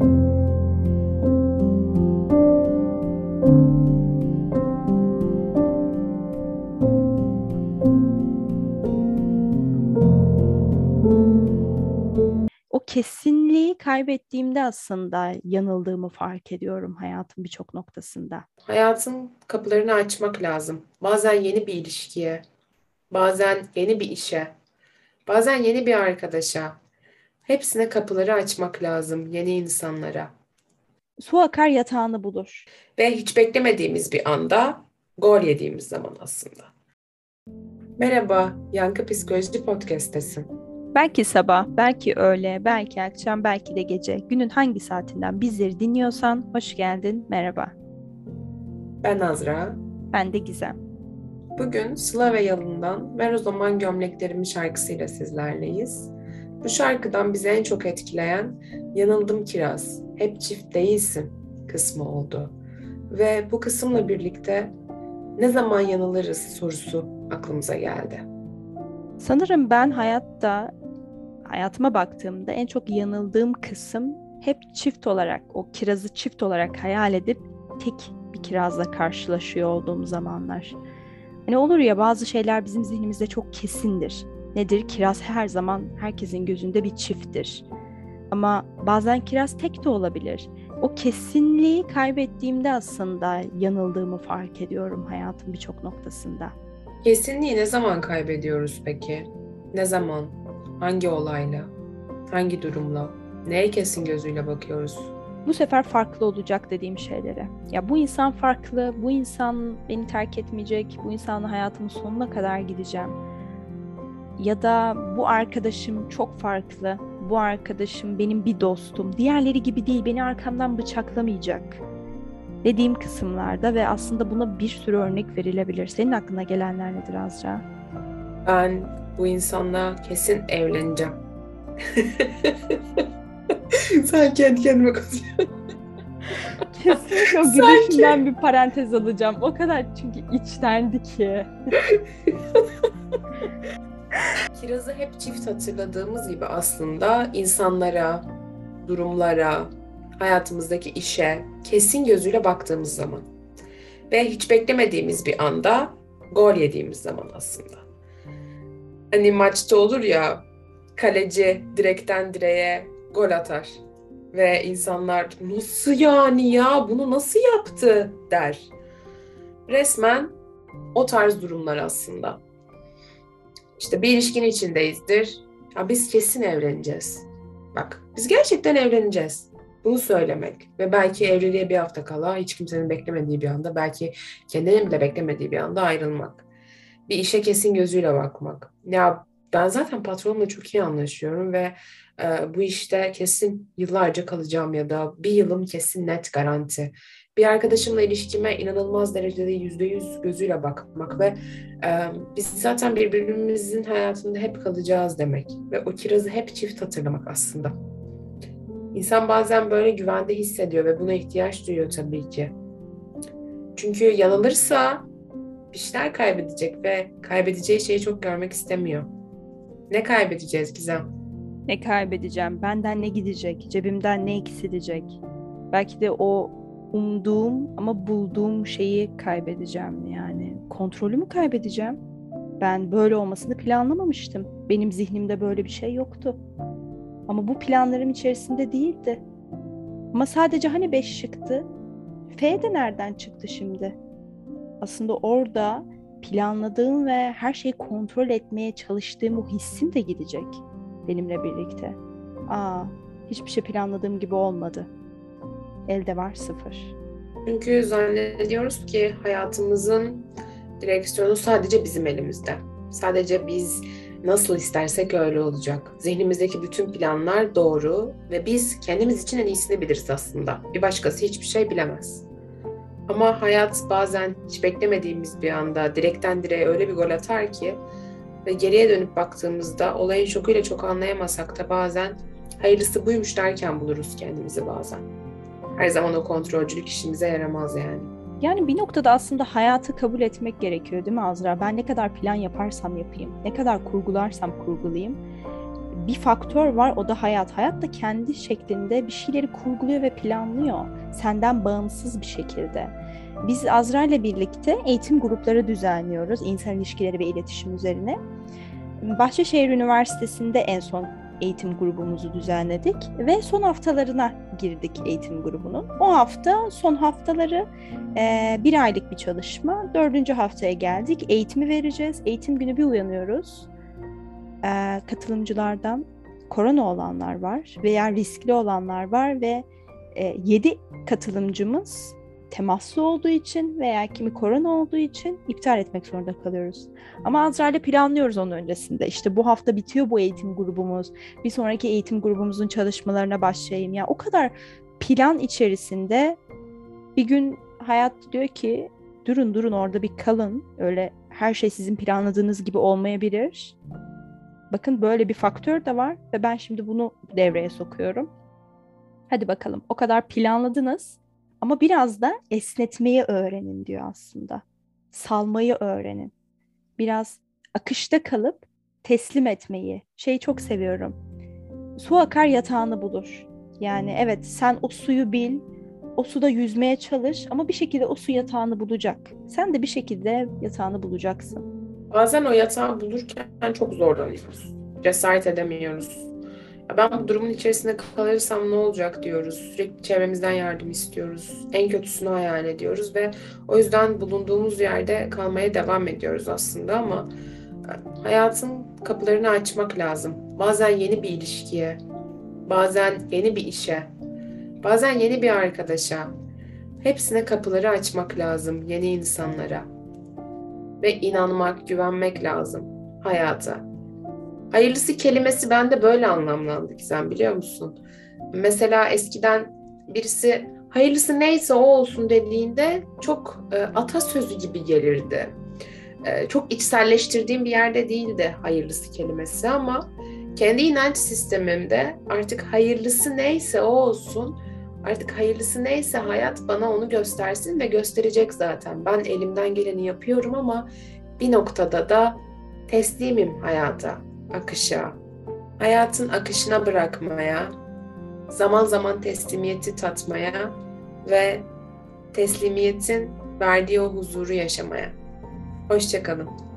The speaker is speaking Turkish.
O kesinliği kaybettiğimde aslında yanıldığımı fark ediyorum hayatın birçok noktasında. Hayatın kapılarını açmak lazım. Bazen yeni bir ilişkiye, bazen yeni bir işe, bazen yeni bir arkadaşa. Hepsine kapıları açmak lazım yeni insanlara. Su akar yatağını bulur. Ve hiç beklemediğimiz bir anda gol yediğimiz zaman aslında. Merhaba, Yankı Psikoloji Podcast'tesin. Belki sabah, belki öğle, belki akşam, belki de gece. Günün hangi saatinden bizleri dinliyorsan hoş geldin, merhaba. Ben Azra. Ben de Gizem. Bugün Sıla ve Yalın'dan Ver O Zaman Gömleklerimi şarkısıyla sizlerleyiz. Bu şarkıdan bizi en çok etkileyen Yanıldım Kiraz, Hep Çift Değilsin kısmı oldu. Ve bu kısımla birlikte ne zaman yanılırız sorusu aklımıza geldi. Sanırım ben hayatta, hayatıma baktığımda en çok yanıldığım kısım hep çift olarak, o kirazı çift olarak hayal edip tek bir kirazla karşılaşıyor olduğum zamanlar. Hani olur ya bazı şeyler bizim zihnimizde çok kesindir. Nedir? Kiraz her zaman herkesin gözünde bir çifttir. Ama bazen kiraz tek de olabilir. O kesinliği kaybettiğimde aslında yanıldığımı fark ediyorum hayatın birçok noktasında. Kesinliği ne zaman kaybediyoruz peki? Ne zaman? Hangi olayla? Hangi durumla? Neye kesin gözüyle bakıyoruz? Bu sefer farklı olacak dediğim şeylere. Ya bu insan farklı, bu insan beni terk etmeyecek, bu insanla hayatımın sonuna kadar gideceğim. Ya da bu arkadaşım çok farklı, bu arkadaşım benim bir dostum, diğerleri gibi değil, beni arkamdan bıçaklamayacak dediğim kısımlarda ve aslında buna bir sürü örnek verilebilir. Senin aklına gelenler nedir Azra? Ben bu insanla kesin evleneceğim. Sen kendi kendime konuşuyorsun. Kesinlikle o gülüşünden bir parantez alacağım. O kadar çünkü içtendi ki. Kiraz'ı hep çift hatırladığımız gibi aslında insanlara, durumlara, hayatımızdaki işe kesin gözüyle baktığımız zaman ve hiç beklemediğimiz bir anda gol yediğimiz zaman aslında. Hani maçta olur ya kaleci direkten direğe gol atar ve insanlar nasıl yani ya bunu nasıl yaptı der. Resmen o tarz durumlar aslında. İşte bir ilişkin içindeyizdir. Ya biz kesin evleneceğiz. Bak biz gerçekten evleneceğiz. Bunu söylemek ve belki evliliğe bir hafta kala hiç kimsenin beklemediği bir anda belki kendinin bile beklemediği bir anda ayrılmak. Bir işe kesin gözüyle bakmak. Ya ben zaten patronumla çok iyi anlaşıyorum ve e, bu işte kesin yıllarca kalacağım ya da bir yılım kesin net garanti. Bir arkadaşımla ilişkime inanılmaz derecede yüzde yüz gözüyle bakmak ve e, biz zaten birbirimizin hayatında hep kalacağız demek ve o kirazı hep çift hatırlamak aslında. İnsan bazen böyle güvende hissediyor ve buna ihtiyaç duyuyor tabii ki. Çünkü yanılırsa bir şeyler kaybedecek ve kaybedeceği şeyi çok görmek istemiyor. Ne kaybedeceğiz Gizem? Ne kaybedeceğim? Benden ne gidecek? Cebimden ne eksilecek? Belki de o umduğum ama bulduğum şeyi kaybedeceğim yani. Kontrolümü kaybedeceğim. Ben böyle olmasını planlamamıştım. Benim zihnimde böyle bir şey yoktu. Ama bu planlarım içerisinde değildi. Ama sadece hani beş şıktı? F de nereden çıktı şimdi? Aslında orada planladığım ve her şeyi kontrol etmeye çalıştığım o hissim de gidecek benimle birlikte. Aa, hiçbir şey planladığım gibi olmadı. Elde var sıfır. Çünkü zannediyoruz ki hayatımızın direksiyonu sadece bizim elimizde. Sadece biz nasıl istersek öyle olacak. Zihnimizdeki bütün planlar doğru ve biz kendimiz için en iyisini biliriz aslında. Bir başkası hiçbir şey bilemez. Ama hayat bazen hiç beklemediğimiz bir anda direkten direğe öyle bir gol atar ki ve geriye dönüp baktığımızda olayın şokuyla çok anlayamasak da bazen hayırlısı buymuş derken buluruz kendimizi bazen. Her zaman o kontrolcülük işimize yaramaz yani. Yani bir noktada aslında hayatı kabul etmek gerekiyor değil mi Azra? Ben ne kadar plan yaparsam yapayım, ne kadar kurgularsam kurgulayayım. bir faktör var o da hayat. Hayat da kendi şeklinde bir şeyleri kurguluyor ve planlıyor. Senden bağımsız bir şekilde. Biz Azra ile birlikte eğitim grupları düzenliyoruz insan ilişkileri ve iletişim üzerine. Bahçeşehir Üniversitesi'nde en son eğitim grubumuzu düzenledik ve son haftalarına girdik eğitim grubunun. O hafta son haftaları e, bir aylık bir çalışma. Dördüncü haftaya geldik. Eğitimi vereceğiz. Eğitim günü bir uyanıyoruz. E, katılımcılardan korona olanlar var veya riskli olanlar var ve e, 7 katılımcımız temaslı olduğu için veya kimi korona olduğu için iptal etmek zorunda kalıyoruz. Ama Azra ile planlıyoruz onun öncesinde. İşte bu hafta bitiyor bu eğitim grubumuz. Bir sonraki eğitim grubumuzun çalışmalarına başlayayım. Ya yani o kadar plan içerisinde bir gün hayat diyor ki durun durun orada bir kalın. Öyle her şey sizin planladığınız gibi olmayabilir. Bakın böyle bir faktör de var ve ben şimdi bunu devreye sokuyorum. Hadi bakalım o kadar planladınız ama biraz da esnetmeyi öğrenin diyor aslında. Salmayı öğrenin. Biraz akışta kalıp teslim etmeyi. Şeyi çok seviyorum. Su akar yatağını bulur. Yani evet sen o suyu bil, o suda yüzmeye çalış ama bir şekilde o su yatağını bulacak. Sen de bir şekilde yatağını bulacaksın. Bazen o yatağı bulurken çok zorlanıyoruz. Cesaret edemiyoruz ben bu durumun içerisinde kalırsam ne olacak diyoruz. Sürekli çevremizden yardım istiyoruz. En kötüsünü hayal ediyoruz ve o yüzden bulunduğumuz yerde kalmaya devam ediyoruz aslında ama e, hayatın kapılarını açmak lazım. Bazen yeni bir ilişkiye, bazen yeni bir işe, bazen yeni bir arkadaşa. Hepsine kapıları açmak lazım yeni insanlara. Ve inanmak, güvenmek lazım hayata. Hayırlısı kelimesi bende böyle anlamlandı sen biliyor musun? Mesela eskiden birisi hayırlısı neyse o olsun dediğinde çok e, atasözü gibi gelirdi. E, çok içselleştirdiğim bir yerde değildi hayırlısı kelimesi ama kendi inanç sistemimde artık hayırlısı neyse o olsun. Artık hayırlısı neyse hayat bana onu göstersin ve gösterecek zaten. Ben elimden geleni yapıyorum ama bir noktada da teslimim hayata akışa, hayatın akışına bırakmaya, zaman zaman teslimiyeti tatmaya ve teslimiyetin verdiği o huzuru yaşamaya. Hoşçakalın.